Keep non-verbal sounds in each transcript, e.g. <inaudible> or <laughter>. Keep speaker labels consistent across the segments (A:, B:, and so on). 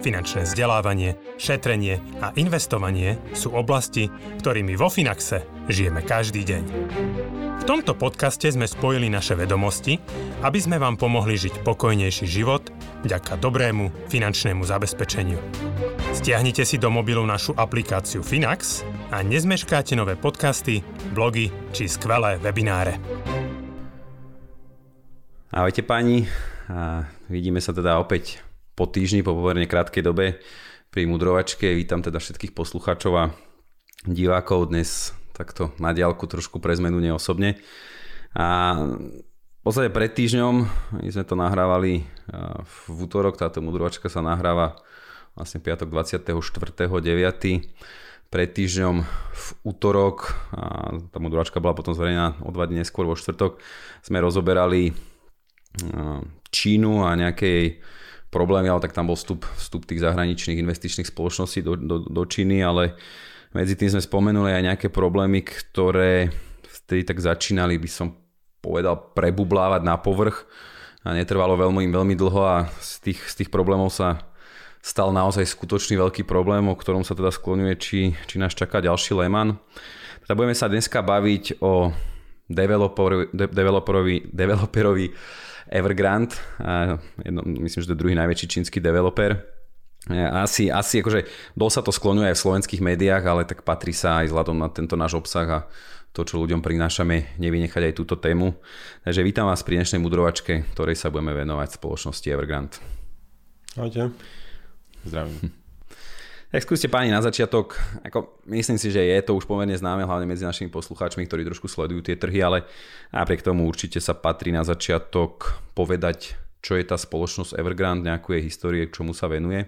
A: Finančné vzdelávanie, šetrenie a investovanie sú oblasti, ktorými vo Finaxe žijeme každý deň. V tomto podcaste sme spojili naše vedomosti, aby sme vám pomohli žiť pokojnejší život vďaka dobrému finančnému zabezpečeniu. Stiahnite si do mobilu našu aplikáciu Finax a nezmeškáte nové podcasty, blogy či skvelé webináre.
B: Ahojte páni, a vidíme sa teda opäť po týždni, po pomerne krátkej dobe pri Mudrovačke. Vítam teda všetkých poslucháčov a divákov dnes takto na diálku trošku pre zmenu neosobne. A v podstate pred týždňom, my sme to nahrávali v útorok, táto mudrovačka sa nahráva vlastne piatok 24.9. Pred týždňom v útorok, a tá modulačka bola potom zverejná o dva dní neskôr vo štvrtok, sme rozoberali Čínu a nejakej problémy, ale tak tam bol vstup, vstup tých zahraničných investičných spoločností do, do, do Číny, ale medzi tým sme spomenuli aj nejaké problémy, ktoré vtedy tak začínali, by som povedal, prebublávať na povrch a netrvalo veľmi, veľmi dlho a z tých, z tých problémov sa stal naozaj skutočný veľký problém, o ktorom sa teda skloňuje, či, či nás čaká ďalší Lehman. Teda budeme sa dneska baviť o developerovi, developerovi, developerovi Evergrande. Jedno, myslím, že to je druhý najväčší čínsky developer. Asi, asi akože dol sa to skloňuje aj v slovenských médiách, ale tak patrí sa aj vzhľadom na tento náš obsah a to, čo ľuďom prinášame, nevynechať aj túto tému. Takže vítam vás pri dnešnej mudrovačke, ktorej sa budeme venovať spoločnosti Evergrande.
C: Ahojte.
B: Zdravím. Tak skúste páni na začiatok, ako myslím si, že je to už pomerne známe, hlavne medzi našimi poslucháčmi, ktorí trošku sledujú tie trhy, ale napriek tomu určite sa patrí na začiatok povedať, čo je tá spoločnosť Evergrande, nejakú jej histórie, k čomu sa venuje.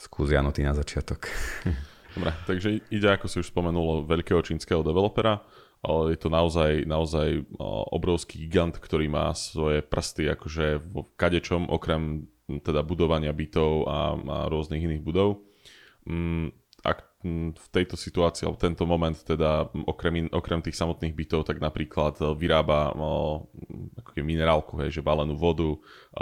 B: Skús Jano, ty na začiatok. <laughs>
C: Dobre, takže ide, ako si už spomenul, veľkého čínskeho developera, je to naozaj, naozaj obrovský gigant, ktorý má svoje prsty akože v kadečom, okrem teda budovania bytov a, a rôznych iných budov. Mm, ak mm, v tejto situácii, alebo tento moment teda okrem, okrem tých samotných bytov, tak napríklad e, vyrába o, ako minerálku, hej, že balenú vodu, o,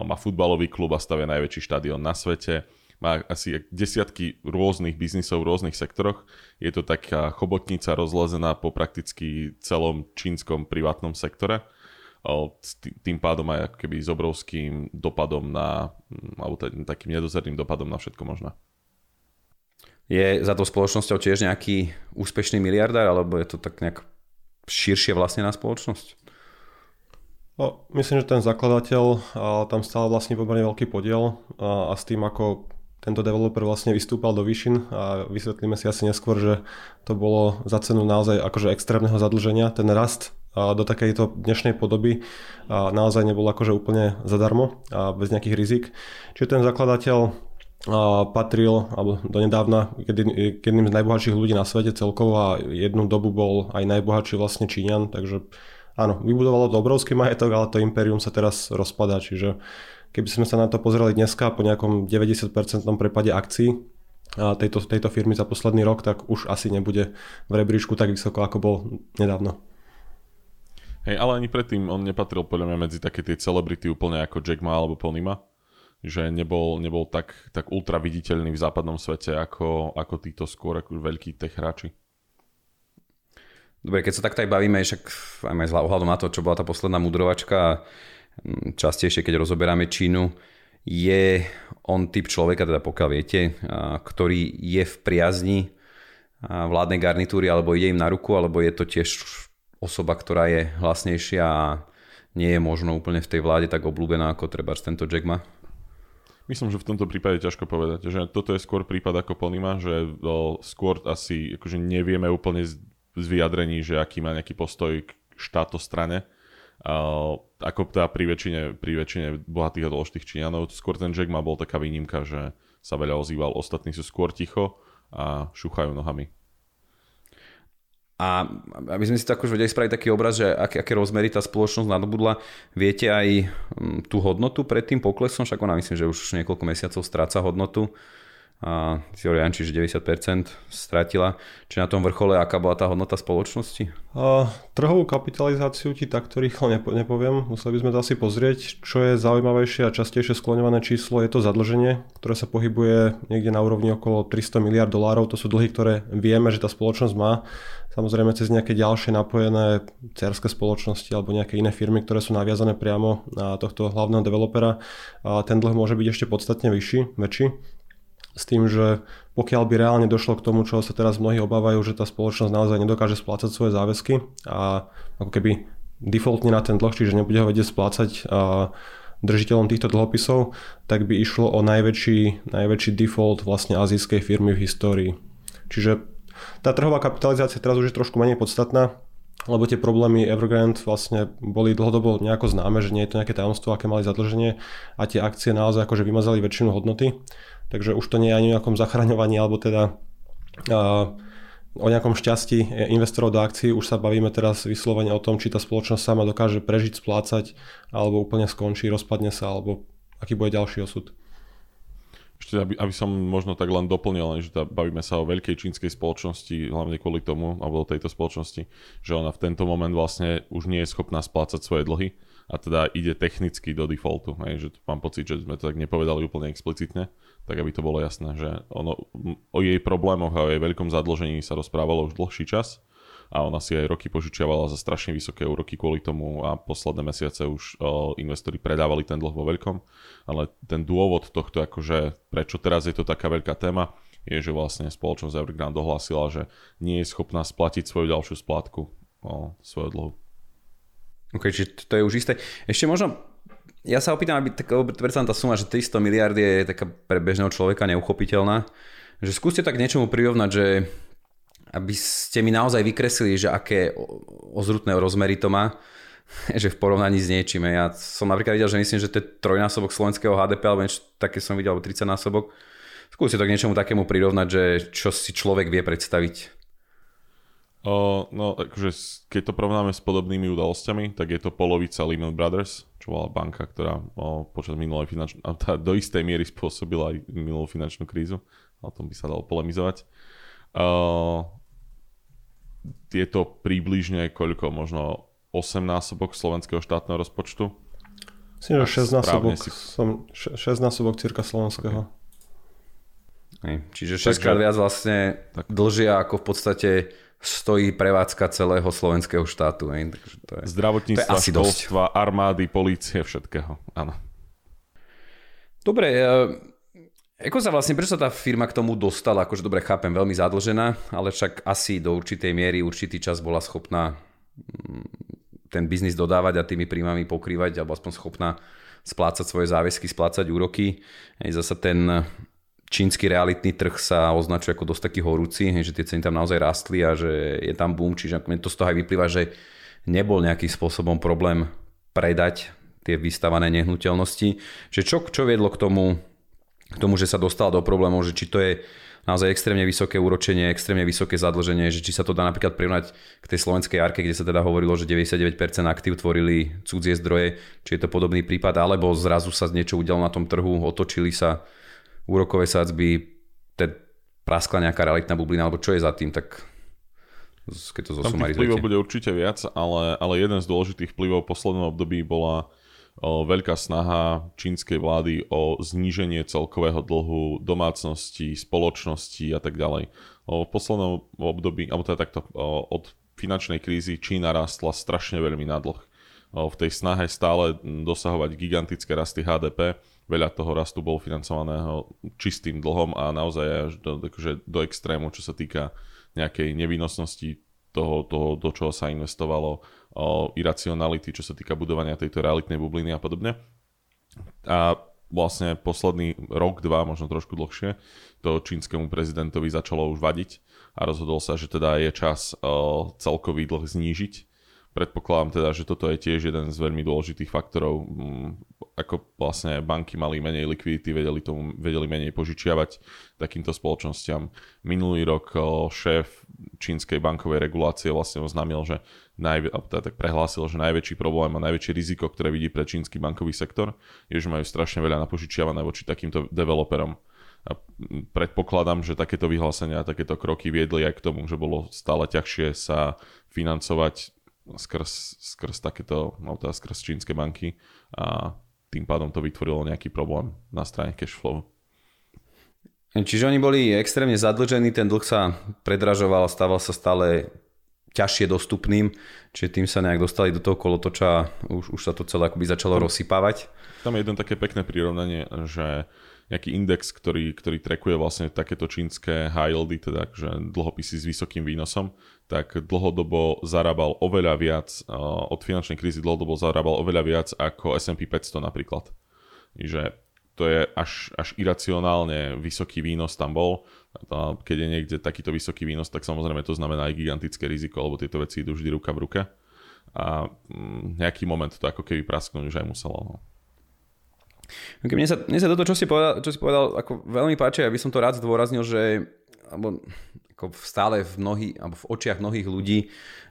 C: má futbalový klub a stavia najväčší štadión na svete, má asi desiatky rôznych biznisov v rôznych sektoroch. Je to taká chobotnica rozlezená po prakticky celom čínskom privátnom sektore tým pádom aj ako keby s obrovským dopadom na, mm, alebo takým nedozerným dopadom na všetko možné.
B: Je za to spoločnosťou tiež nejaký úspešný miliardár, alebo je to tak nejak širšie vlastne na spoločnosť?
C: No, myslím, že ten zakladateľ a tam stále vlastne pomerne veľký podiel a, a s tým, ako tento developer vlastne vystúpal do výšin a vysvetlíme si asi neskôr, že to bolo za cenu naozaj akože extrémneho zadlženia, ten rast do takejto dnešnej podoby naozaj nebol akože úplne zadarmo a bez nejakých rizik. Čiže ten zakladateľ patril alebo donedávna k jedným z najbohatších ľudí na svete celkovo a jednu dobu bol aj najbohatší vlastne Číňan, takže áno, vybudovalo to obrovský majetok, ale to impérium sa teraz rozpadá, čiže keby sme sa na to pozreli dneska po nejakom 90% prepade akcií, tejto, tejto firmy za posledný rok, tak už asi nebude v rebríčku tak vysoko, ako bol nedávno. Hej, ale ani predtým on nepatril podľa mňa medzi také tie celebrity úplne ako Jack Ma alebo Pony Ma. Že nebol, nebol tak, tak ultra viditeľný v západnom svete ako, ako títo skôr ako veľkí tech hráči.
B: Dobre, keď sa takto aj bavíme, však aj z ohľadom na to, čo bola tá posledná mudrovačka, častejšie, keď rozoberáme Čínu, je on typ človeka, teda pokiaľ viete, ktorý je v priazni vládnej garnitúry, alebo ide im na ruku, alebo je to tiež osoba, ktorá je hlasnejšia a nie je možno úplne v tej vláde tak obľúbená ako treba tento Jack Ma?
C: Myslím, že v tomto prípade ťažko povedať, že toto je skôr prípad ako Ponima, že skôr asi akože nevieme úplne z, vyjadrení, že aký má nejaký postoj k štátostrane, ako teda pri väčšine, pri väčšine bohatých a dôležitých Číňanov. Skôr ten Jack Ma bol taká výnimka, že sa veľa ozýval, ostatní sú skôr ticho a šúchajú nohami.
B: A aby sme si tak už vedeli spraviť taký obraz, že aké, aké rozmery tá spoločnosť nadobudla, viete aj mm, tú hodnotu pred tým poklesom, však ona myslím, že už niekoľko mesiacov stráca hodnotu. A si hovoril Janči, že 90% stratila. Či na tom vrchole, aká bola tá hodnota spoločnosti?
C: A, trhovú kapitalizáciu ti takto rýchlo nepo, nepoviem. Museli by sme to asi pozrieť. Čo je zaujímavejšie a častejšie skloňované číslo je to zadlženie, ktoré sa pohybuje niekde na úrovni okolo 300 miliard dolárov. To sú dlhy, ktoré vieme, že tá spoločnosť má. Samozrejme cez nejaké ďalšie napojené cerské spoločnosti alebo nejaké iné firmy, ktoré sú naviazané priamo na tohto hlavného developera. A ten dlh môže byť ešte podstatne vyšší, väčší s tým, že pokiaľ by reálne došlo k tomu, čo sa teraz mnohí obávajú, že tá spoločnosť naozaj nedokáže splácať svoje záväzky a ako keby defaultne na ten dlh, čiže nebude ho vedieť splácať držiteľom týchto dlhopisov, tak by išlo o najväčší, najväčší default vlastne azijskej firmy v histórii. Čiže tá trhová kapitalizácia teraz už je trošku menej podstatná, lebo tie problémy Evergrande vlastne boli dlhodobo nejako známe, že nie je to nejaké tajomstvo, aké mali zadlženie a tie akcie naozaj akože vymazali väčšinu hodnoty takže už to nie je ani o nejakom zachraňovaní alebo teda uh, o nejakom šťastí investorov do akcií, už sa bavíme teraz vyslovene o tom, či tá spoločnosť sama dokáže prežiť, splácať, alebo úplne skončí, rozpadne sa, alebo aký bude ďalší osud.
D: Ešte, aby, aby som možno tak len doplnil, že tá, bavíme sa o veľkej čínskej spoločnosti, hlavne kvôli tomu, alebo tejto spoločnosti, že ona v tento moment vlastne už nie je schopná splácať svoje dlhy a teda ide technicky do defaultu. Hej, že mám pocit, že sme to tak nepovedali úplne explicitne tak aby to bolo jasné, že ono, o jej problémoch a o jej veľkom zadlžení sa rozprávalo už dlhší čas a ona si aj roky požičiavala za strašne vysoké úroky kvôli tomu a posledné mesiace už o, investori predávali ten dlh vo veľkom, ale ten dôvod tohto, akože prečo teraz je to taká veľká téma, je, že vlastne spoločnosť Evergrande dohlásila, že nie je schopná splatiť svoju ďalšiu splátku o, svojho dlhu.
B: Ok, čiže to je už isté. Ešte možno ja sa opýtam, aby taká tá suma, že 300 miliard je taká pre bežného človeka neuchopiteľná, že skúste tak niečomu prirovnať, že aby ste mi naozaj vykreslili, že aké ozrutné rozmery to má, <laughs> že v porovnaní s niečím. Ja som napríklad videl, že myslím, že to je trojnásobok slovenského HDP, alebo niečo také som videl, alebo 30 násobok. Skúste to k niečomu takému prirovnať, že čo si človek vie predstaviť.
D: Uh, no, akože keď to porovnáme s podobnými udalosťami, tak je to polovica Lehman Brothers, čo bola banka, ktorá uh, počas minulej finančnej, do istej miery spôsobila aj minulú finančnú krízu. O tom by sa dalo polemizovať. Uh, je to približne koľko, možno 8 násobok slovenského štátneho rozpočtu?
C: Myslím, že 6 násobok, si... som, 6 násobok cirka slovenského.
B: Okay. Čiže 6 krát viac vlastne tak. dlžia ako v podstate stojí prevádzka celého slovenského štátu. Hej. Takže to je,
D: Zdravotníctva, to je školstva, dosť. armády, polície, všetkého. Áno.
B: Dobre, ako sa vlastne, prečo sa tá firma k tomu dostala? Akože dobre, chápem, veľmi zadlžená, ale však asi do určitej miery, určitý čas bola schopná mm, ten biznis dodávať a tými príjmami pokrývať, alebo aspoň schopná splácať svoje záväzky, splácať úroky. Hej, zasa ten čínsky realitný trh sa označuje ako dosť taký horúci, že tie ceny tam naozaj rastli a že je tam boom, čiže to z toho aj vyplýva, že nebol nejakým spôsobom problém predať tie vystavané nehnuteľnosti. Že čo, čo viedlo k tomu, k tomu, že sa dostal do problémov, že či to je naozaj extrémne vysoké úročenie, extrémne vysoké zadlženie, že či sa to dá napríklad prirovnať k tej slovenskej arke, kde sa teda hovorilo, že 99% aktív tvorili cudzie zdroje, či je to podobný prípad, alebo zrazu sa niečo udialo na tom trhu, otočili sa úrokové sadzby, te praskla nejaká realitná bublina, alebo čo je za tým, tak keď to zosumarizujete.
D: vplyvov bude určite viac, ale, ale jeden z dôležitých vplyvov v poslednom období bola veľká snaha čínskej vlády o zníženie celkového dlhu domácnosti, spoločnosti a tak ďalej. V poslednom období, alebo teda takto, od finančnej krízy Čína rastla strašne veľmi na dlh. V tej snahe stále dosahovať gigantické rasty HDP veľa toho rastu bol financovaného čistým dlhom a naozaj až do, akože do extrému, čo sa týka nejakej nevinnosnosti toho, toho, do čoho sa investovalo, iracionality, čo sa týka budovania tejto realitnej bubliny a podobne. A vlastne posledný rok, dva, možno trošku dlhšie, to čínskemu prezidentovi začalo už vadiť a rozhodol sa, že teda je čas celkový dlh znížiť Predpokladám teda, že toto je tiež jeden z veľmi dôležitých faktorov, mm, ako vlastne banky mali menej likvidity, vedeli, tomu, vedeli menej požičiavať takýmto spoločnosťam. Minulý rok šéf čínskej bankovej regulácie vlastne oznámil, že najvi- teda tak prehlásil, že najväčší problém a najväčšie riziko, ktoré vidí pre čínsky bankový sektor, je, že majú strašne veľa napožičiavané voči takýmto developerom A predpokladám, že takéto vyhlásenia a takéto kroky viedli aj k tomu, že bolo stále ťažšie sa financovať skrz, skrz takéto, no teda skrz čínske banky a tým pádom to vytvorilo nejaký problém na strane cash flow.
B: Čiže oni boli extrémne zadlžení, ten dlh sa predražoval, stával sa stále ťažšie dostupným, čiže tým sa nejak dostali do toho kolotoča a už, už sa to celé akoby začalo rozsypávať.
D: Tam je jedno také pekné prirovnanie, že nejaký index, ktorý, ktorý trekuje vlastne takéto čínske high yieldy, teda že dlhopisy s vysokým výnosom, tak dlhodobo zarábal oveľa viac, od finančnej krízy dlhodobo zarábal oveľa viac ako S&P 500 napríklad. Že to je až, až iracionálne vysoký výnos tam bol. Keď je niekde takýto vysoký výnos, tak samozrejme to znamená aj gigantické riziko, lebo tieto veci idú vždy ruka v ruke. A mm, nejaký moment to ako keby prasknúť už aj muselo. No.
B: Okay, mne, sa, mne sa toto, čo si povedal, čo si povedal ako veľmi páči, aby som to rád zdôraznil, že alebo ako stále v mnohých, alebo v očiach mnohých ľudí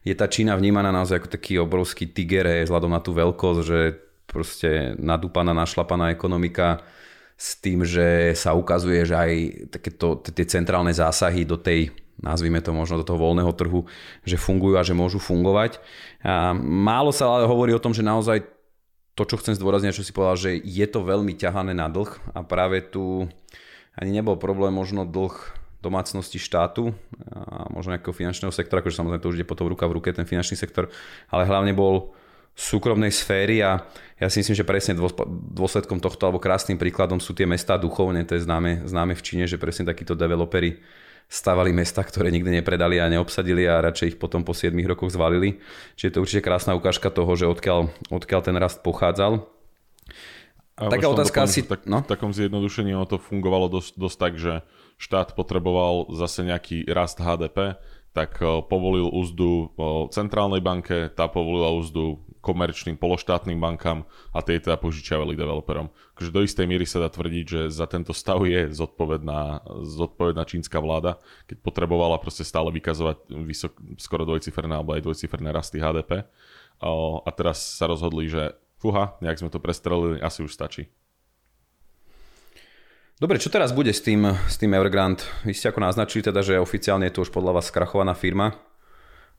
B: je tá Čína vnímaná naozaj ako taký obrovský tiger, vzhľadom na tú veľkosť, že proste nadúpaná, našlapaná ekonomika s tým, že sa ukazuje, že aj takéto tie centrálne zásahy do tej nazvime to možno do toho voľného trhu, že fungujú a že môžu fungovať. A málo sa ale hovorí o tom, že naozaj to, čo chcem zdôrazniť, čo si povedal, že je to veľmi ťahané na dlh a práve tu ani nebol problém možno dlh domácnosti štátu a možno nejakého finančného sektora, akože samozrejme to už ide potom ruka v ruke ten finančný sektor, ale hlavne bol súkromnej sféry a ja si myslím, že presne dôsledkom tohto alebo krásnym príkladom sú tie mestá duchovne, to je známe, známe v Číne, že presne takíto developery stavali mesta, ktoré nikdy nepredali a neobsadili a radšej ich potom po 7 rokoch zvalili. Čiže to je určite krásna ukážka toho, že odkiaľ, odkiaľ ten rast pochádzal.
D: A Taká otázka asi... Tak, no? V takom zjednodušení ono to fungovalo dosť, dosť tak, že štát potreboval zase nejaký rast HDP, tak eh, povolil úzdu eh, centrálnej banke, tá povolila úzdu komerčným pološtátnym bankám a tie teda požičiavali developerom. Takže do istej miery sa dá tvrdiť, že za tento stav je zodpovedná, zodpovedná čínska vláda, keď potrebovala proste stále vykazovať vysok, skoro dvojciferné alebo aj dvojciferné rasty HDP. A teraz sa rozhodli, že fuha, nejak sme to prestrelili, asi už stačí.
B: Dobre, čo teraz bude s tým, s tým Evergrande? Vy ste ako naznačili teda, že oficiálne je to už podľa vás skrachovaná firma.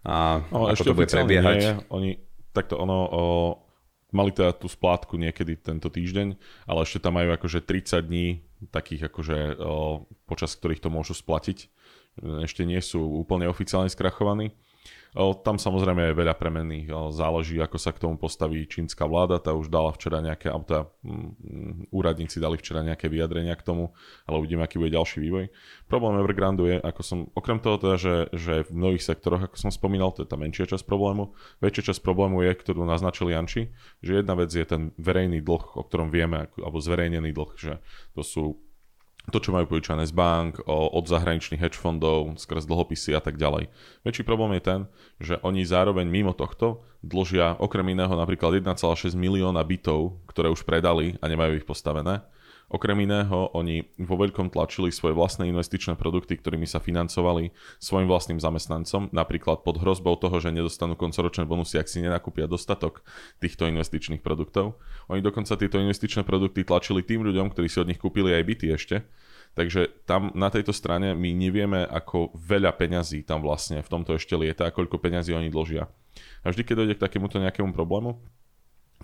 B: A no, ako to bude prebiehať? Nie.
D: Oni, takto ono, o, mali teda tú splátku niekedy tento týždeň, ale ešte tam majú akože 30 dní takých akože o, počas ktorých to môžu splatiť. Ešte nie sú úplne oficiálne skrachovaní. Tam samozrejme je veľa premenných. Záleží, ako sa k tomu postaví čínska vláda. Tá už dala včera nejaké, alebo tá, um, úradníci dali včera nejaké vyjadrenia k tomu, ale uvidíme, aký bude ďalší vývoj. Problém Evergrandu je, ako som, okrem toho teda, že, že v mnohých sektoroch, ako som spomínal, to je tá menšia časť problému. Väčšia časť problému je, ktorú naznačil Janči, že jedna vec je ten verejný dlh, o ktorom vieme, alebo zverejnený dlh, že to sú to, čo majú požičané z bank, od zahraničných hedge fondov, skrz dlhopisy a tak ďalej. Väčší problém je ten, že oni zároveň mimo tohto dlžia okrem iného napríklad 1,6 milióna bytov, ktoré už predali a nemajú ich postavené Okrem iného, oni vo veľkom tlačili svoje vlastné investičné produkty, ktorými sa financovali svojim vlastným zamestnancom, napríklad pod hrozbou toho, že nedostanú koncoročné bonusy, ak si nenakúpia dostatok týchto investičných produktov. Oni dokonca tieto investičné produkty tlačili tým ľuďom, ktorí si od nich kúpili aj byty ešte. Takže tam na tejto strane my nevieme, ako veľa peňazí tam vlastne v tomto ešte lieta a koľko peňazí oni dlžia. A vždy, keď dojde k takémuto nejakému problému,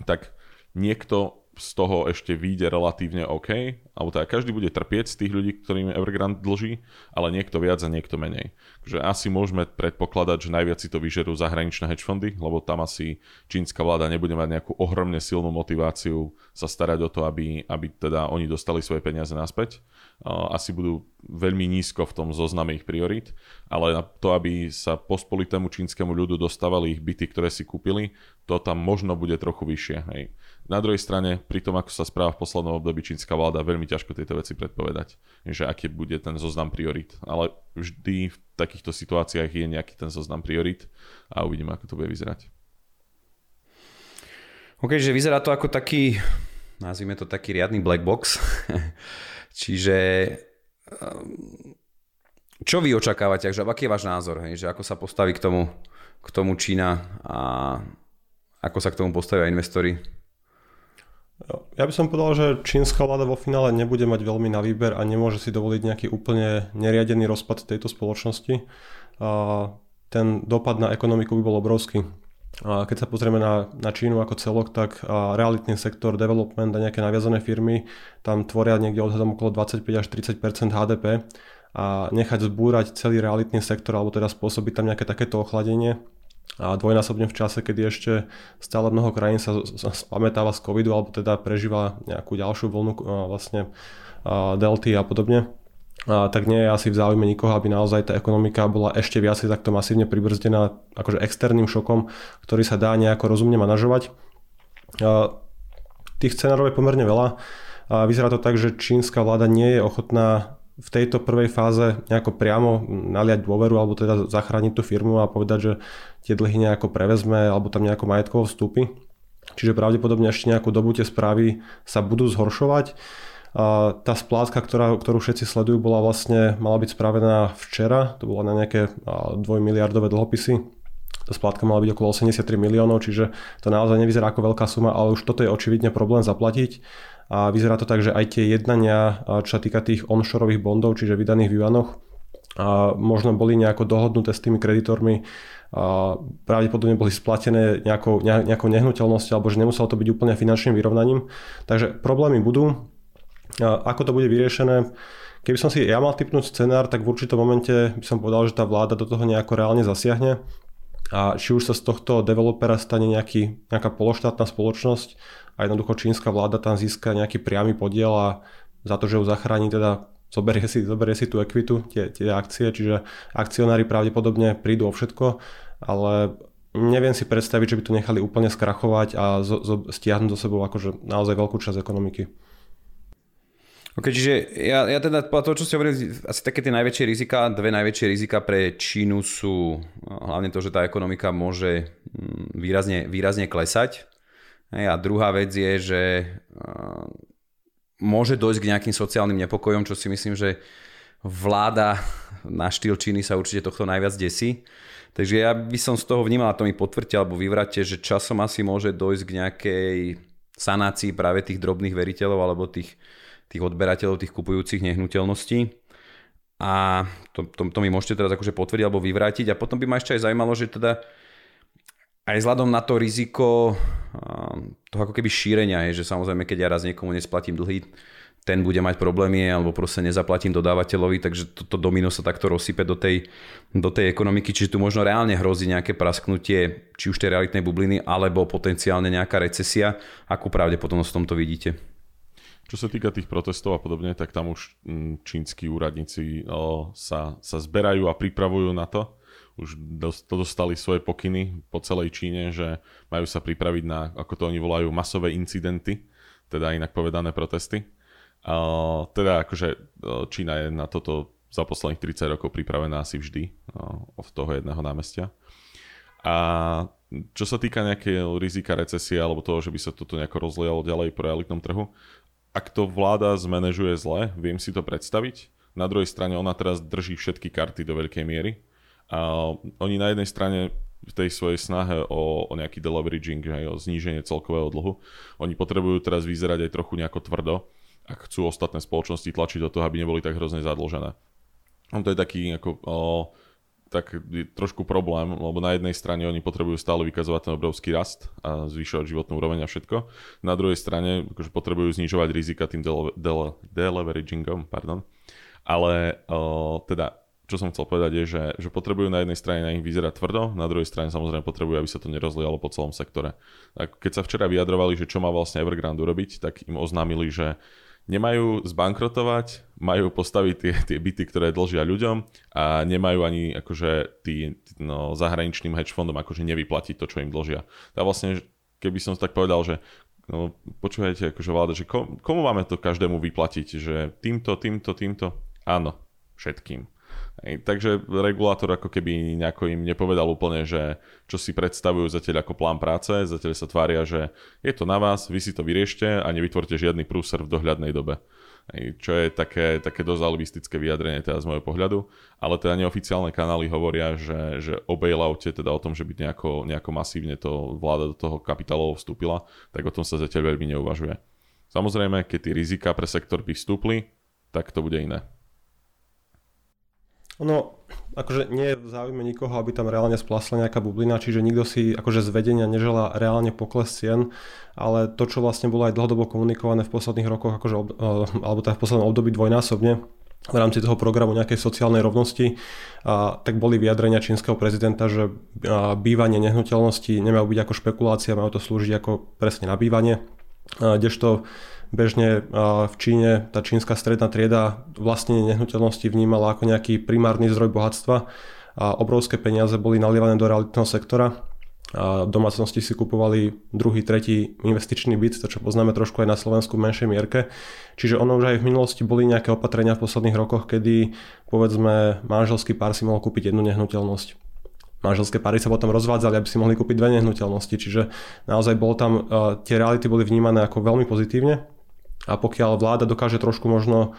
D: tak niekto z toho ešte vyjde relatívne OK, alebo teda každý bude trpieť z tých ľudí, ktorým Evergrande dlží, ale niekto viac a niekto menej. Takže asi môžeme predpokladať, že najviac si to vyžerú zahraničné hedge fondy, lebo tam asi čínska vláda nebude mať nejakú ohromne silnú motiváciu sa starať o to, aby, aby teda oni dostali svoje peniaze naspäť. Asi budú veľmi nízko v tom zozname ich priorít, ale na to, aby sa pospolitému čínskemu ľudu dostávali ich byty, ktoré si kúpili, to tam možno bude trochu vyššie. Hej. Na druhej strane, pri tom, ako sa správa v poslednom období čínska vláda, veľmi ťažko tieto veci predpovedať, že aký bude ten zoznam priorit. Ale vždy v takýchto situáciách je nejaký ten zoznam priorit a uvidíme, ako to bude vyzerať.
B: OK, že vyzerá to ako taký, nazvime to taký riadny black box. <laughs> Čiže ehm, čo vy očakávate, že aký je váš názor, hej? že ako sa postaví k tomu, k tomu Čína a ako sa k tomu postavia investori?
C: Ja by som povedal, že čínska vláda vo finále nebude mať veľmi na výber a nemôže si dovoliť nejaký úplne neriadený rozpad tejto spoločnosti. A ten dopad na ekonomiku by bol obrovský. A keď sa pozrieme na, na Čínu ako celok, tak realitný sektor, development a nejaké naviazané firmy tam tvoria niekde odhadom okolo 25 až 30% HDP a nechať zbúrať celý realitný sektor alebo teda spôsobiť tam nejaké takéto ochladenie a dvojnásobne v čase, kedy ešte stále mnoho krajín sa spamätáva z covidu alebo teda prežíva nejakú ďalšiu vlnu vlastne delty a podobne, a tak nie je asi v záujme nikoho, aby naozaj tá ekonomika bola ešte viac takto masívne pribrzdená akože externým šokom, ktorý sa dá nejako rozumne manažovať. A tých scenárov je pomerne veľa a vyzerá to tak, že čínska vláda nie je ochotná v tejto prvej fáze nejako priamo naliať dôveru alebo teda zachrániť tú firmu a povedať, že tie dlhy nejako prevezme alebo tam nejako majetkovo vstúpi. Čiže pravdepodobne ešte nejakú dobu tie správy sa budú zhoršovať. A tá splátka, ktorá, ktorú všetci sledujú, bola vlastne, mala byť spravená včera, to bola na nejaké dvojmiliardové dlhopisy. Tá splátka mala byť okolo 83 miliónov, čiže to naozaj nevyzerá ako veľká suma, ale už toto je očividne problém zaplatiť a vyzerá to tak, že aj tie jednania, čo sa týka tých onshoreových bondov, čiže vydaných v juanoch, a možno boli nejako dohodnuté s tými kreditormi, a pravdepodobne boli splatené nejakou, nejakou nehnuteľnosťou alebo že nemuselo to byť úplne finančným vyrovnaním. Takže problémy budú. A ako to bude vyriešené? Keby som si ja mal typnúť scenár, tak v určitom momente by som povedal, že tá vláda do toho nejako reálne zasiahne. A či už sa z tohto developera stane nejaký, nejaká pološtátna spoločnosť, a jednoducho čínska vláda tam získa nejaký priamy podiel a za to, že ju zachráni teda zoberie si, zoberie si tú ekvitu, tie, tie akcie, čiže akcionári pravdepodobne prídu o všetko, ale neviem si predstaviť, že by to nechali úplne skrachovať a zo, zo, stiahnuť do sebou akože naozaj veľkú časť ekonomiky.
B: Ok, čiže ja, ja teda to, čo ste hovorili, asi také tie najväčšie rizika, dve najväčšie rizika pre Čínu sú no, hlavne to, že tá ekonomika môže mm, výrazne, výrazne klesať a druhá vec je, že môže dojsť k nejakým sociálnym nepokojom, čo si myslím, že vláda na štýl Číny sa určite tohto najviac desí. Takže ja by som z toho vnímal, a to mi potvrďte alebo vyvráte, že časom asi môže dojsť k nejakej sanácii práve tých drobných veriteľov alebo tých, tých odberateľov, tých kupujúcich nehnuteľností. A to, to, to mi môžete teraz akože potvrdiť alebo vyvrátiť. A potom by ma ešte aj zaujímalo, že teda aj vzhľadom na to riziko toho ako keby šírenia, je, že samozrejme, keď ja raz niekomu nesplatím dlhy, ten bude mať problémy alebo proste nezaplatím dodávateľovi, takže toto to domino sa takto rozsype do tej, do tej ekonomiky, čiže tu možno reálne hrozí nejaké prasknutie či už tej realitnej bubliny, alebo potenciálne nejaká recesia. Akú pravdepodobnosť v tomto vidíte?
D: Čo sa týka tých protestov a podobne, tak tam už mm, čínsky úradníci sa, sa zberajú a pripravujú na to už dostali svoje pokyny po celej Číne, že majú sa pripraviť na, ako to oni volajú, masové incidenty, teda inak povedané protesty. Uh, teda akože Čína je na toto za posledných 30 rokov pripravená asi vždy od toho jedného námestia. A čo sa týka nejakého rizika recesie alebo toho, že by sa toto nejako rozlialo ďalej po realitnom trhu, ak to vláda zmanéžuje zle, viem si to predstaviť. Na druhej strane ona teraz drží všetky karty do veľkej miery a oni na jednej strane v tej svojej snahe o, o nejaký deleveraging, aj o zníženie celkového dlhu, oni potrebujú teraz vyzerať aj trochu nejako tvrdo, ak chcú ostatné spoločnosti tlačiť do toho, aby neboli tak hrozne zadlžené. On to je taký ako, o, tak je trošku problém, lebo na jednej strane oni potrebujú stále vykazovať ten obrovský rast a zvyšovať životnú úroveň a všetko. Na druhej strane akože potrebujú znižovať rizika tým dele, deleveragingom, pardon. Ale o, teda čo som chcel povedať je, že, že potrebujú na jednej strane na nich vyzerať tvrdo, na druhej strane samozrejme potrebujú, aby sa to nerozlialo po celom sektore. Tak keď sa včera vyjadrovali, že čo má vlastne Evergrande urobiť, tak im oznámili, že nemajú zbankrotovať, majú postaviť tie, tie byty, ktoré dlžia ľuďom a nemajú ani akože tý, no, zahraničným hedge fondom akože nevyplatiť to, čo im dlžia. Tak vlastne, keby som tak povedal, že no, počúvajte, akože vláda, že komu máme to každému vyplatiť, že týmto, týmto, týmto, áno, všetkým. Takže regulátor ako keby nejako im nepovedal úplne, že čo si predstavujú zatiaľ ako plán práce, zatiaľ sa tvária, že je to na vás, vy si to vyriešte a nevytvorte žiadny prúser v dohľadnej dobe. Čo je také, také dosť alibistické vyjadrenie teda z môjho pohľadu, ale teda neoficiálne kanály hovoria, že, že o bailoute, teda o tom, že by nejako, nejako masívne to vláda do toho kapitálovo vstúpila, tak o tom sa zatiaľ veľmi neuvažuje. Samozrejme, keď tie rizika pre sektor by vstúpli, tak to bude iné.
C: Ono, akože nie je v záujme nikoho, aby tam reálne splasla nejaká bublina, čiže nikto si akože z vedenia neželá reálne pokles cien, ale to, čo vlastne bolo aj dlhodobo komunikované v posledných rokoch, akože, eh, alebo teda v poslednom období dvojnásobne, v rámci toho programu nejakej sociálnej rovnosti, a, tak boli vyjadrenia čínskeho prezidenta, že a, bývanie nehnuteľnosti nemajú byť ako špekulácia, majú to slúžiť ako presne na bývanie. A, kdežto bežne v Číne tá čínska stredná trieda vlastne nehnuteľnosti vnímala ako nejaký primárny zdroj bohatstva a obrovské peniaze boli nalievané do realitného sektora a domácnosti si kupovali druhý, tretí investičný byt, to čo poznáme trošku aj na Slovensku v menšej mierke. Čiže ono už aj v minulosti boli nejaké opatrenia v posledných rokoch, kedy povedzme manželský pár si mohol kúpiť jednu nehnuteľnosť. Manželské páry sa potom rozvádzali, aby si mohli kúpiť dve nehnuteľnosti, čiže naozaj bolo tam, tie reality boli vnímané ako veľmi pozitívne a pokiaľ vláda dokáže trošku možno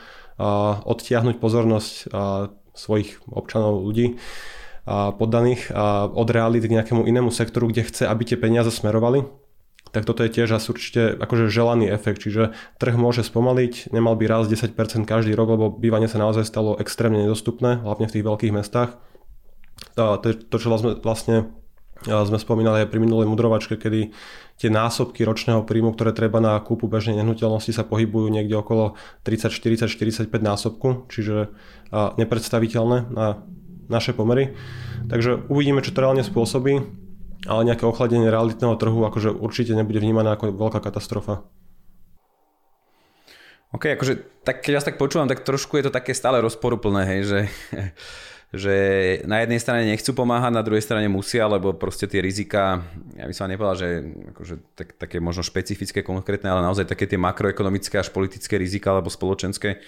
C: odtiahnuť pozornosť svojich občanov, ľudí, poddaných od reality k nejakému inému sektoru, kde chce, aby tie peniaze smerovali, tak toto je tiež asi určite akože želaný efekt, čiže trh môže spomaliť, nemal by raz 10% každý rok, lebo bývanie sa naozaj stalo extrémne nedostupné, hlavne v tých veľkých mestách. To, to, to čo vlastne, vlastne sme spomínali aj pri minulej mudrovačke, kedy tie násobky ročného príjmu, ktoré treba na kúpu bežnej nehnuteľnosti sa pohybujú niekde okolo 30, 40, 45 násobku, čiže nepredstaviteľné na naše pomery. Takže uvidíme, čo to reálne spôsobí, ale nejaké ochladenie realitného trhu akože určite nebude vnímané ako veľká katastrofa.
B: OK, akože tak, keď vás tak počúvam, tak trošku je to také stále rozporuplné, hej, že <laughs> že na jednej strane nechcú pomáhať, na druhej strane musia, lebo proste tie rizika, ja by som nepovedal, že akože tak, také možno špecifické, konkrétne, ale naozaj také tie makroekonomické až politické rizika alebo spoločenské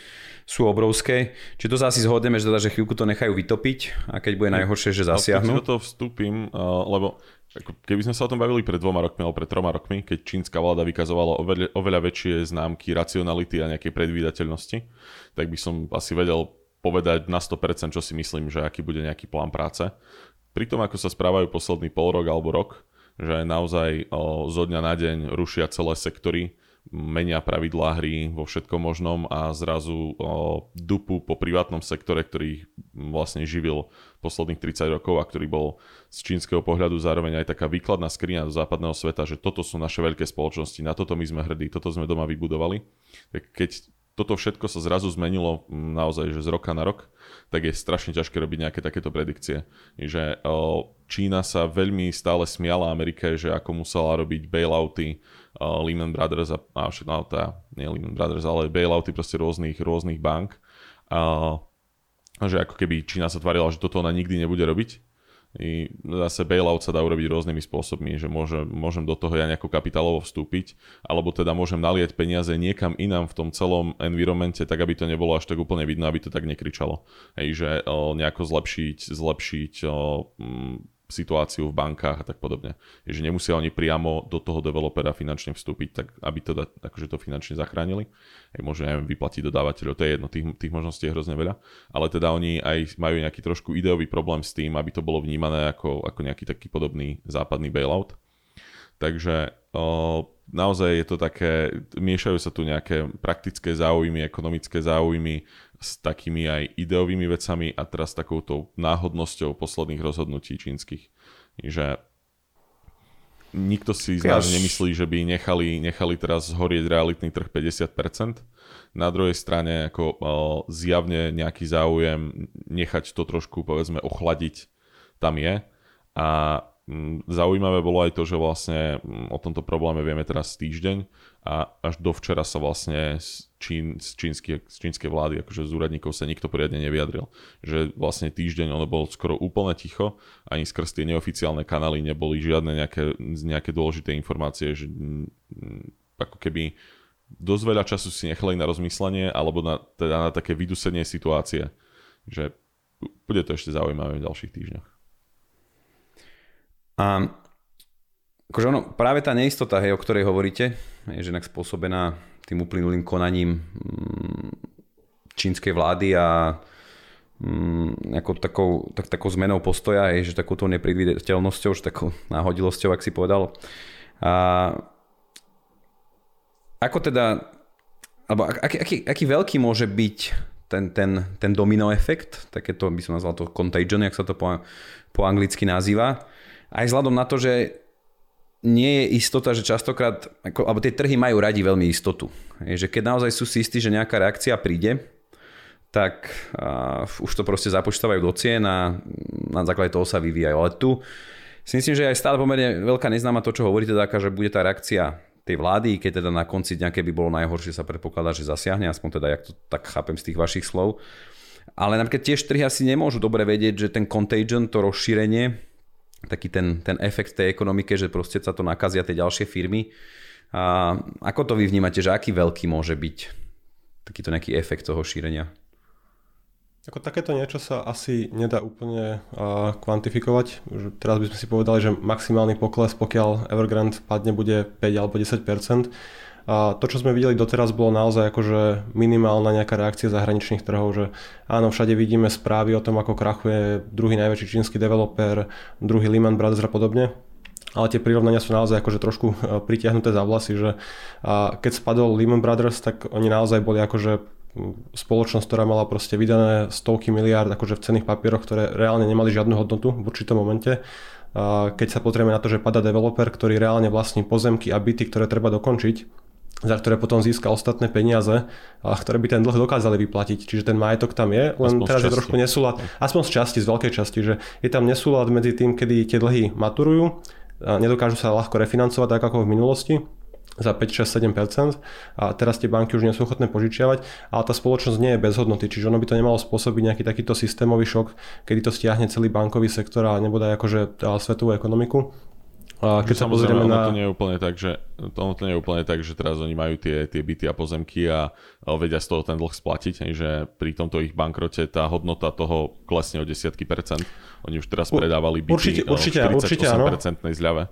B: sú obrovské. Či to sa asi zhodneme, že, teda, že chvíľku to nechajú vytopiť a keď bude najhoršie, že zasiahnu.
D: Ja do toho vstúpim, lebo keby sme sa o tom bavili pred dvoma rokmi alebo pred troma rokmi, keď čínska vláda vykazovala oveľa, oveľa väčšie známky racionality a nejakej predvídateľnosti, tak by som asi vedel povedať na 100%, čo si myslím, že aký bude nejaký plán práce. Pri tom, ako sa správajú posledný pol rok alebo rok, že naozaj o, zo dňa na deň rušia celé sektory, menia pravidlá hry vo všetkom možnom a zrazu o, dupu po privátnom sektore, ktorý vlastne živil posledných 30 rokov a ktorý bol z čínskeho pohľadu zároveň aj taká výkladná skriňa do západného sveta, že toto sú naše veľké spoločnosti, na toto my sme hrdí, toto sme doma vybudovali. Tak keď toto všetko sa zrazu zmenilo naozaj že z roka na rok, tak je strašne ťažké robiť nejaké takéto predikcie. Že Čína sa veľmi stále smiala Amerike, že ako musela robiť bailouty Lehman Brothers a, a no, tá, nie Lehman Brothers, ale bailouty proste rôznych, rôznych bank. A, že ako keby Čína sa tvarila, že toto ona nikdy nebude robiť i zase bailout sa dá urobiť rôznymi spôsobmi, že môžem, môžem do toho ja nejako kapitálovo vstúpiť, alebo teda môžem naliať peniaze niekam inám v tom celom environmente, tak aby to nebolo až tak úplne vidno, aby to tak nekričalo. Hej, že o, nejako zlepšiť, zlepšiť o, m, situáciu v bankách a tak podobne. Je, nemusia oni priamo do toho developera finančne vstúpiť, tak aby to, da, akože to finančne zachránili. Aj môže neviem, vyplatiť dodávateľov, to je jedno, tých, tých možností je hrozne veľa. Ale teda oni aj majú nejaký trošku ideový problém s tým, aby to bolo vnímané ako, ako nejaký taký podobný západný bailout. Takže naozaj je to také, miešajú sa tu nejaké praktické záujmy, ekonomické záujmy, s takými aj ideovými vecami a teraz takouto náhodnosťou posledných rozhodnutí čínskych. Že nikto si z nás nemyslí, že by nechali, nechali teraz zhorieť realitný trh 50%. Na druhej strane ako o, zjavne nejaký záujem nechať to trošku povedzme ochladiť tam je. A zaujímavé bolo aj to, že vlastne m, o tomto probléme vieme teraz týždeň a až dovčera sa vlastne z, Čín, z, čínskej, z čínskej vlády, akože z úradníkov sa nikto poriadne nevyjadril. Že vlastne týždeň ono bolo skoro úplne ticho, ani skrz tie neoficiálne kanály neboli žiadne nejaké, nejaké dôležité informácie, že m, ako keby dosť veľa času si nechali na rozmyslenie alebo na, teda na také vydusenie situácie. Že bude to ešte zaujímavé v ďalších týždňoch.
B: A akože ono, práve tá neistota, hej, o ktorej hovoríte, je že spôsobená tým uplynulým konaním mm, čínskej vlády a mm, takou, tak, takou zmenou postoja, je, že takouto nepredvídateľnosťou, že takou náhodilosťou, ak si povedal. A ako teda, alebo aký, aký, aký veľký môže byť ten, ten, ten domino efekt, takéto by som nazval to contagion, jak sa to po, po anglicky nazýva, aj vzhľadom na to, že nie je istota, že častokrát, ako, alebo tie trhy majú radi veľmi istotu. Je, že keď naozaj sú si istí, že nejaká reakcia príde, tak uh, už to proste započítavajú do cien a na základe toho sa vyvíjajú. Ale tu si myslím, že aj stále pomerne veľká neznáma to, čo hovoríte, taká, že bude tá reakcia tej vlády, keď teda na konci dňa, keby bolo najhoršie, sa predpokladá, že zasiahne, aspoň teda, jak to tak chápem z tých vašich slov. Ale napríklad tiež trhy asi nemôžu dobre vedieť, že ten contagion, to rozšírenie, taký ten, ten efekt tej ekonomike, že proste sa to nakazia tie ďalšie firmy. A ako to vy vnímate, že aký veľký môže byť takýto nejaký efekt toho šírenia?
C: Ako takéto niečo sa asi nedá úplne uh, kvantifikovať. Že teraz by sme si povedali, že maximálny pokles, pokiaľ Evergrande padne, bude 5 alebo 10 a to, čo sme videli doteraz, bolo naozaj akože minimálna nejaká reakcia zahraničných trhov, že áno, všade vidíme správy o tom, ako krachuje druhý najväčší čínsky developer, druhý Lehman Brothers a podobne. Ale tie prirovnania sú naozaj akože trošku pritiahnuté za vlasy, že keď spadol Lehman Brothers, tak oni naozaj boli akože spoločnosť, ktorá mala proste vydané stovky miliárd akože v cených papieroch, ktoré reálne nemali žiadnu hodnotu v určitom momente. Keď sa potrebujeme na to, že pada developer, ktorý reálne vlastní pozemky a byty, ktoré treba dokončiť, za ktoré potom získa ostatné peniaze, a ktoré by ten dlh dokázali vyplatiť. Čiže ten majetok tam je, len aspoň teraz je trošku nesúlad, aspoň z časti, z veľkej časti, že je tam nesúlad medzi tým, kedy tie dlhy maturujú, a nedokážu sa ľahko refinancovať tak ako v minulosti, za 5, 6, 7% a teraz tie banky už nie sú ochotné požičiavať, ale tá spoločnosť nie je bez hodnoty, čiže ono by to nemalo spôsobiť nejaký takýto systémový šok, kedy to stiahne celý bankový sektor a nebude akože svetovú ekonomiku.
D: A keď sa pozrieme na... to nie je úplne tak, že, to, to nie je úplne tak, že teraz oni majú tie, tie byty a pozemky a, a vedia z toho ten dlh splatiť, že pri tomto ich bankrote tá hodnota toho klesne o desiatky percent. Oni už teraz predávali byty určite, určite, o 48% určite, zľave.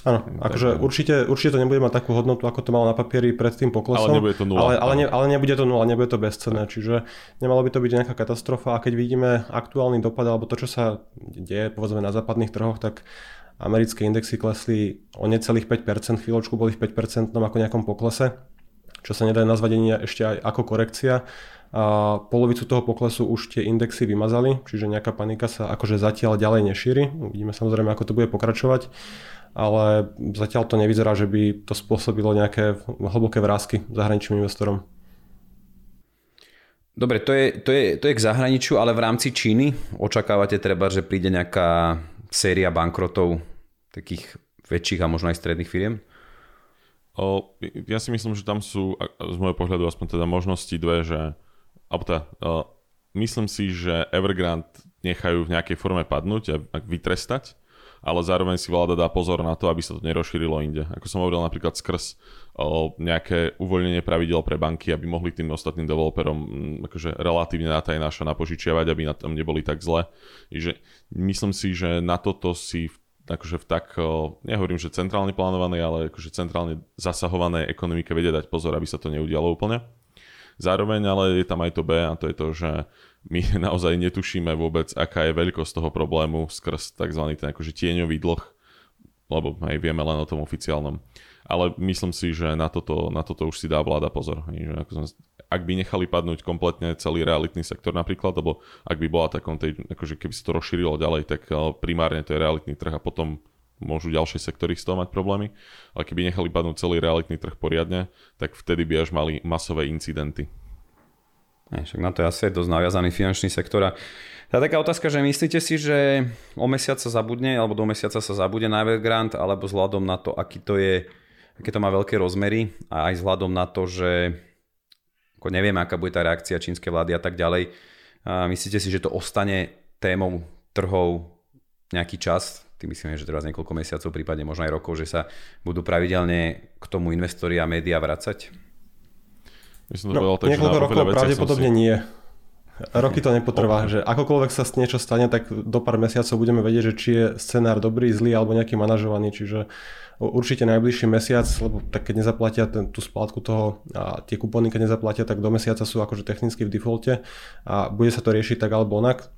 C: Áno, akože určite, určite to nebude mať takú hodnotu, ako to malo na papieri pred tým poklesom.
D: Ale nebude to nula.
C: Ale, ale, ne, ale nebude to nula, nebude to bezcenné, čiže nemalo by to byť nejaká katastrofa. A keď vidíme aktuálny dopad, alebo to, čo sa deje, povedzme na západných trhoch, tak americké indexy klesli o necelých 5%, chvíľočku boli v 5% ako nejakom poklese, čo sa nedá nazvať ani ešte aj ako korekcia. A polovicu toho poklesu už tie indexy vymazali, čiže nejaká panika sa akože zatiaľ ďalej nešíri. Uvidíme samozrejme, ako to bude pokračovať ale zatiaľ to nevyzerá, že by to spôsobilo nejaké hlboké vrázky zahraničným investorom.
B: Dobre, to je, to, je, to je k zahraničiu, ale v rámci Číny očakávate treba, že príde nejaká séria bankrotov takých väčších a možno aj stredných firiem?
D: O, ja si myslím, že tam sú z môjho pohľadu aspoň teda možnosti dve, že teda, o, myslím si, že Evergrande nechajú v nejakej forme padnúť a vytrestať, ale zároveň si vláda dá pozor na to, aby sa to nerozšírilo inde. Ako som hovoril napríklad skrz o, nejaké uvoľnenie pravidel pre banky, aby mohli tým ostatným developerom m, akože relatívne na naša napožičiavať, aby na tom neboli tak zle. Takže myslím si, že na toto si v akože v tak, nehovorím, že centrálne plánovanej, ale akože centrálne zasahovanej ekonomike vedia dať pozor, aby sa to neudialo úplne. Zároveň ale je tam aj to B a to je to, že my <laughs> naozaj netušíme vôbec, aká je veľkosť toho problému skrz tzv. ten akože tieňový dlh, lebo aj vieme len o tom oficiálnom. Ale myslím si, že na toto, na toto už si dá vláda pozor. Že ako som, ak by nechali padnúť kompletne celý realitný sektor napríklad, alebo ak by bola takom tej, akože keby sa to rozšírilo ďalej, tak eh, primárne to je realitný trh a potom môžu ďalšie sektory z toho mať problémy. Ale keby nechali padnúť celý realitný trh poriadne, tak vtedy by až mali masové incidenty.
B: Ne, však na to je asi dosť naviazaný finančný sektor. A tá taká otázka, že myslíte si, že o mesiac sa zabudne, alebo do mesiaca sa zabude na Evergrande, alebo vzhľadom na to, aký to je, aké to má veľké rozmery a aj vzhľadom na to, že ako nevieme, aká bude tá reakcia čínskej vlády a tak ďalej. A myslíte si, že to ostane témou trhov nejaký čas, tým myslím, že teraz niekoľko mesiacov, prípadne možno aj rokov, že sa budú pravidelne k tomu investori a médiá vracať?
C: Myslím, no, tak, niekoľko rokov pravdepodobne si... nie. Roky to nepotrvá, okay. že akokoľvek sa niečo stane, tak do pár mesiacov budeme vedieť, že či je scenár dobrý, zlý alebo nejaký manažovaný, čiže určite najbližší mesiac, lebo tak keď nezaplatia ten, tú splátku toho a tie kupóny, keď nezaplatia, tak do mesiaca sú akože technicky v defalte a bude sa to riešiť tak alebo onak.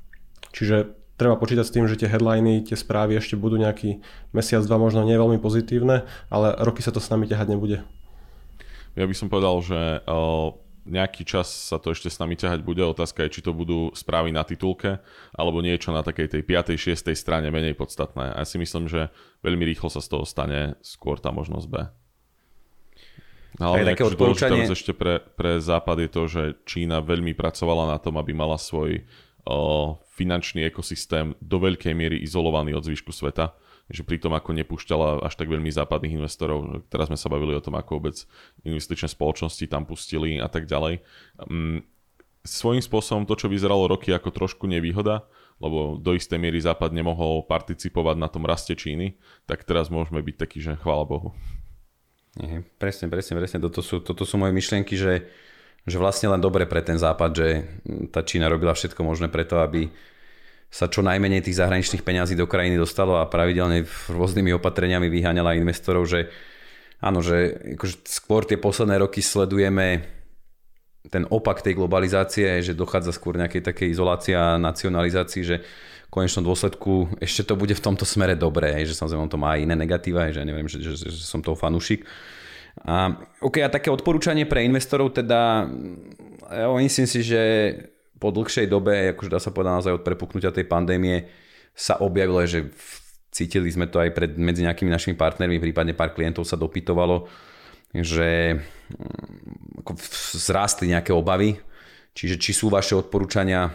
C: Čiže treba počítať s tým, že tie headliny, tie správy ešte budú nejaký mesiac, dva možno nie veľmi pozitívne, ale roky sa to s nami ťahať nebude.
D: Ja by som povedal, že nejaký čas sa to ešte s nami ťahať bude. Otázka je, či to budú správy na titulke, alebo niečo na takej tej 5. 6. strane menej podstatné. A ja si myslím, že veľmi rýchlo sa z toho stane skôr tá možnosť B. Ale také odporúčanie... ešte pre, pre Západ je to, že Čína veľmi pracovala na tom, aby mala svoj o, finančný ekosystém do veľkej miery izolovaný od zvyšku sveta že pri tom ako nepúšťala až tak veľmi západných investorov, teraz sme sa bavili o tom, ako vôbec investičné spoločnosti tam pustili a tak ďalej. Um, svojím spôsobom to, čo vyzeralo roky ako trošku nevýhoda, lebo do istej miery Západ nemohol participovať na tom raste Číny, tak teraz môžeme byť takí, že chvála Bohu.
B: Nie, presne, presne, presne. Toto sú, toto sú moje myšlienky, že, že vlastne len dobre pre ten západ, že tá Čína robila všetko možné preto, aby sa čo najmenej tých zahraničných peňazí do krajiny dostalo a pravidelne rôznymi opatreniami vyháňala investorov, že áno, že akože skôr tie posledné roky sledujeme ten opak tej globalizácie, že dochádza skôr nejakej takej izolácii a nacionalizácii, že v konečnom dôsledku ešte to bude v tomto smere dobré, že samozrejme on to má aj iné negatíva, že ja neviem, že, že, že som toho fanúšik. A, OK, a také odporúčanie pre investorov teda, ja myslím si, že po dlhšej dobe, akože dá sa povedať naozaj od prepuknutia tej pandémie, sa objavilo, že cítili sme to aj pred, medzi nejakými našimi partnermi, prípadne pár klientov sa dopytovalo, že mm, ako zrástli nejaké obavy. Čiže či sú vaše odporúčania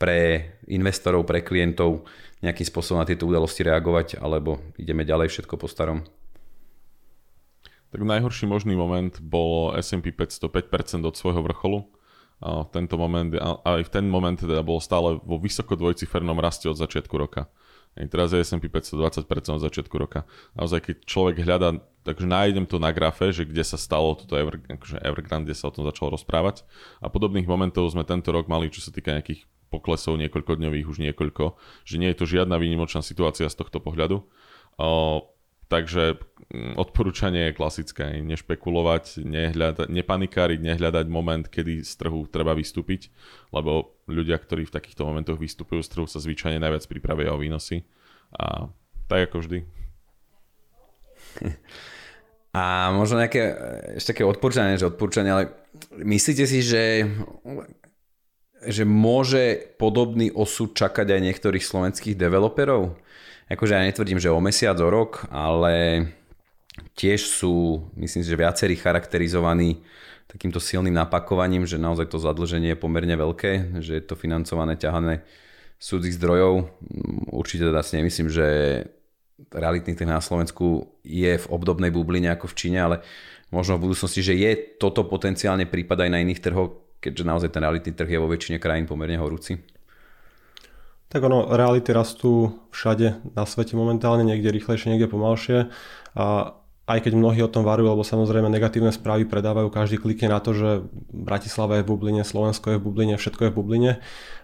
B: pre investorov, pre klientov nejakým spôsobom na tieto udalosti reagovať, alebo ideme ďalej všetko po starom?
D: Tak najhorší možný moment bolo S&P 500 5% od svojho vrcholu a tento moment, a aj v ten moment teda bol stále vo vysoko dvojcifernom raste od začiatku roka. A teraz je S&P 520% od začiatku roka. Naozaj, keď človek hľadá, takže nájdem to na grafe, že kde sa stalo toto Ever, akože Evergrande, kde sa o tom začalo rozprávať. A podobných momentov sme tento rok mali, čo sa týka nejakých poklesov niekoľkodňových, už niekoľko, že nie je to žiadna výnimočná situácia z tohto pohľadu. O, Takže mm, odporúčanie je klasické, nešpekulovať, nehľada, nepanikáriť, nehľadať moment, kedy z trhu treba vystúpiť, lebo ľudia, ktorí v takýchto momentoch vystupujú z trhu, sa zvyčajne najviac pripravia o výnosy. A tak ako vždy. <laughs>
B: A možno nejaké ešte také odporúčanie, že odporúčanie, ale myslíte si, že, že môže podobný osud čakať aj niektorých slovenských developerov? Akože ja netvrdím, že o mesiac, o rok, ale tiež sú, myslím si, že viacerí charakterizovaní takýmto silným napakovaním, že naozaj to zadlženie je pomerne veľké, že je to financované, ťahané súdzich zdrojov. Určite teda si nemyslím, že realitný trh na Slovensku je v obdobnej bubline ako v Číne, ale možno v budúcnosti, že je toto potenciálne prípad aj na iných trhoch, keďže naozaj ten realitný trh je vo väčšine krajín pomerne horúci.
C: Tak ono, reality rastú všade na svete momentálne, niekde rýchlejšie, niekde pomalšie. A aj keď mnohí o tom varujú, lebo samozrejme negatívne správy predávajú, každý klikne na to, že Bratislava je v bubline, Slovensko je v bubline, všetko je v bubline.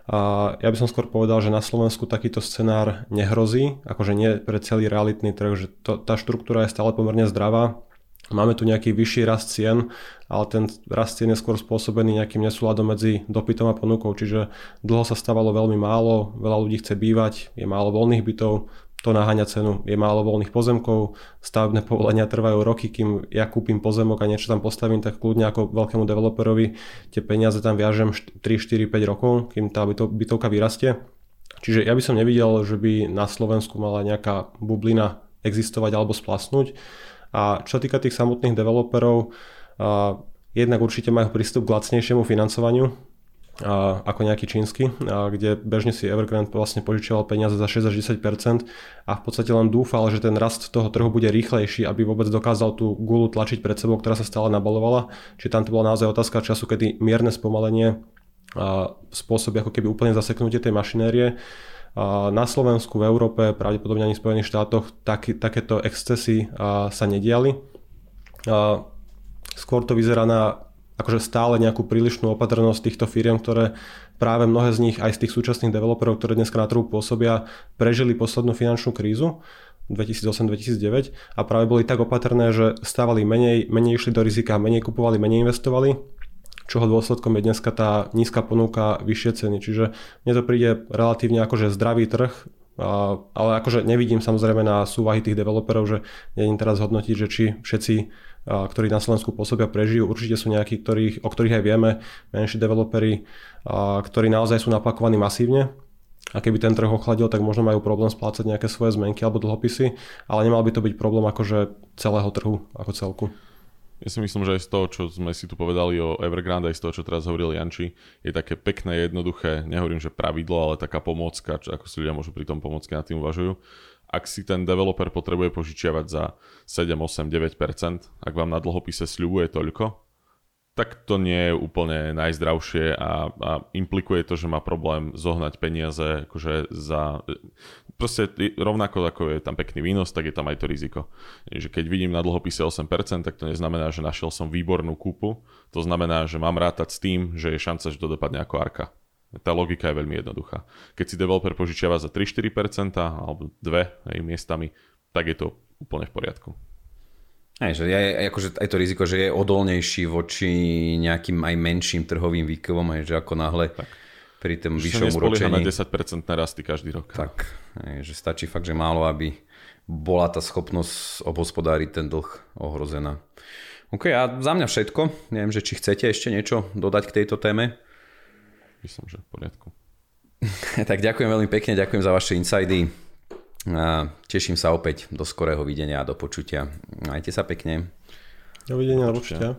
C: A ja by som skôr povedal, že na Slovensku takýto scenár nehrozí, akože nie pre celý realitný trh, že to, tá štruktúra je stále pomerne zdravá Máme tu nejaký vyšší rast cien, ale ten rast cien je skôr spôsobený nejakým nesúladom medzi dopytom a ponukou, čiže dlho sa stávalo veľmi málo, veľa ľudí chce bývať, je málo voľných bytov, to naháňa cenu, je málo voľných pozemkov, stavebné povolenia trvajú roky, kým ja kúpim pozemok a niečo tam postavím, tak kľudne ako veľkému developerovi tie peniaze tam viažem 3, 4, 5 rokov, kým tá bytovka vyrastie. Čiže ja by som nevidel, že by na Slovensku mala nejaká bublina existovať alebo splasnúť. A čo týka tých samotných developerov, jednak určite majú prístup k lacnejšiemu financovaniu, a, ako nejaký čínsky, a, kde bežne si Evergrande vlastne požičiaval peniaze za 6 až 10% a v podstate len dúfal, že ten rast toho trhu bude rýchlejší, aby vôbec dokázal tú gulu tlačiť pred sebou, ktorá sa stále nabalovala. Čiže tam to bola naozaj otázka času, kedy mierne spomalenie a, spôsobí ako keby úplne zaseknutie tej mašinérie. Na Slovensku, v Európe, pravdepodobne ani v Spojených štátoch tak, takéto excesy sa nediali. Skôr to vyzerá na akože stále nejakú prílišnú opatrnosť týchto firiem, ktoré práve mnohé z nich aj z tých súčasných developerov, ktoré dneska na trhu pôsobia, prežili poslednú finančnú krízu 2008-2009 a práve boli tak opatrné, že stávali menej, menej išli do rizika, menej kupovali, menej investovali čoho dôsledkom je dneska tá nízka ponuka, vyššie ceny. Čiže mne to príde relatívne akože zdravý trh, ale akože nevidím samozrejme na súvahy tých developerov, že neviem teraz hodnotiť, že či všetci, ktorí na Slovensku pôsobia, prežijú. Určite sú nejakí, ktorých, o ktorých aj vieme, menší developeri, a, ktorí naozaj sú napakovaní masívne. A keby ten trh ochladil, tak možno majú problém splácať nejaké svoje zmenky alebo dlhopisy, ale nemal by to byť problém akože celého trhu ako celku.
D: Ja si myslím, že aj z toho, čo sme si tu povedali o Evergrande, aj z toho, čo teraz hovoril Janči, je také pekné, jednoduché, nehovorím, že pravidlo, ale taká pomôcka, čo ako si ľudia môžu pri tom pomôcke nad tým uvažujú. Ak si ten developer potrebuje požičiavať za 7, 8, 9%, ak vám na dlhopise sľubuje toľko, tak to nie je úplne najzdravšie a, a implikuje to, že má problém zohnať peniaze akože za... Proste rovnako ako je tam pekný výnos, tak je tam aj to riziko. Že keď vidím na dlhopise 8%, tak to neznamená, že našiel som výbornú kúpu. To znamená, že mám rátať s tým, že je šanca, že to dopadne ako arka. Tá logika je veľmi jednoduchá. Keď si developer požičiava za 3-4% alebo 2 aj miestami, tak je to úplne v poriadku.
B: Aj, že je, akože aj to riziko, že je odolnejší voči nejakým aj menším trhovým výkovom, aj že ako náhle tak. pri tom vyššom
D: uročení. na 10% rasty každý rok.
B: Tak, aj, že stačí fakt, že málo, aby bola tá schopnosť obhospodáriť ten dlh ohrozená. OK, a za mňa všetko. Neviem, že či chcete ešte niečo dodať k tejto téme.
D: Myslím, že v poriadku. <laughs>
B: tak ďakujem veľmi pekne, ďakujem za vaše insidy. Teším sa opäť do skorého videnia a do počutia. Majte sa pekne.
C: Dovidenia, do počutia.